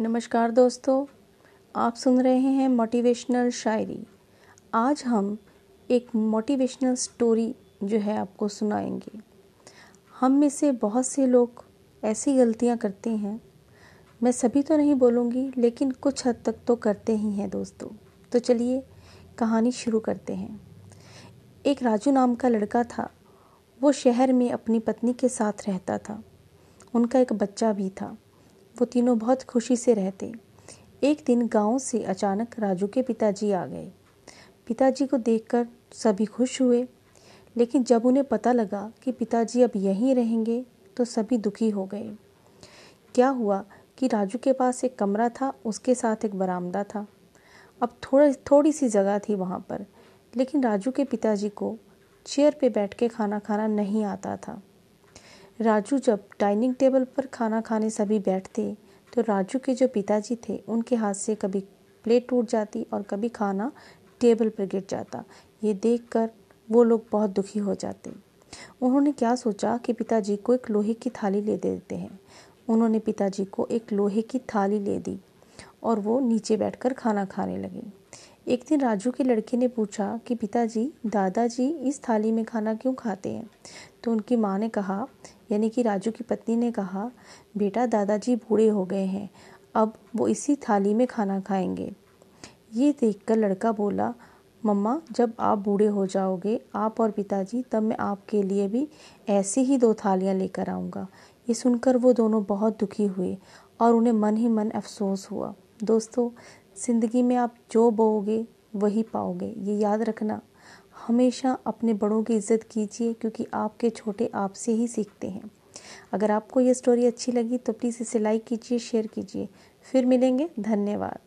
नमस्कार दोस्तों, आप सुन रहे हैं मोटिवेशनल शायरी। आज हम एक मोटिवेशनल स्टोरी जो है आपको सुनाएँगे। हम में से बहुत से लोग ऐसी गलतियाँ करते हैं। मैं सभी तो नहीं बोलूँगी, लेकिन कुछ हद तक तो करते ही हैं दोस्तों। तो चलिए कहानी शुरू करते हैं। एक राजू नाम का लड़का था। वो शहर में अपनी पत्नी के साथ रहता था। उनका एक बच्चा भी था। वो तीनों बहुत खुशी से रहते। एक दिन गाँव से अचानक राजू के पिताजी आ गए। पिताजी को देखकर सभी खुश हुए, लेकिन जब उन्हें पता लगा कि पिताजी अब यहीं रहेंगे तो सभी दुखी हो गए। क्या हुआ कि राजू के पास एक कमरा था, उसके साथ एक बरामदा था। अब थोड़ा, थोड़ी सी जगह थी वहाँ पर, लेकिन राजू के पिताजी को चेयर पे बैठ के खाना खाना नहीं आता था। राजू जब डाइनिंग टेबल पर खाना खाने सभी बैठते तो राजू के जो पिताजी थे, उनके हाथ से कभी प्लेट टूट जाती और कभी खाना टेबल पर गिर जाता। ये देखकर वो लोग बहुत दुखी हो जाते। उन्होंने क्या सोचा कि पिताजी को एक लोहे की थाली ले देते हैं। उन्होंने पिताजी को एक लोहे की थाली ले दी और वो नीचे बैठकर खाना खाने लगे। एक दिन राजू के लड़के ने पूछा कि पिताजी, दादाजी इस थाली में खाना क्यों खाते हैं? तो उनकी माँ ने कहा, यानी कि राजू की पत्नी ने कहा, बेटा, दादाजी बूढ़े हो गए हैं, अब वो इसी थाली में खाना खाएँगे। ये देखकर लड़का बोला, मम्मा, जब आप बूढ़े हो जाओगे, आप और पिताजी, तब मैं आपके लिए भी ऐसी ही दो थालियाँ लेकर आऊँगा। ये सुनकर वो दोनों बहुत दुखी हुए और उन्हें मन ही मन अफसोस हुआ। दोस्तों ज़िंदगी में आप जो बोओगे, वही पाओगे। ये याद रखना, हमेशा अपने बड़ों की इज़्ज़त कीजिए, क्योंकि आपके छोटे आपसे ही सीखते हैं। अगर आपको ये स्टोरी अच्छी लगी तो प्लीज़ इसे लाइक कीजिए शेयर कीजिए। फिर मिलेंगे, धन्यवाद।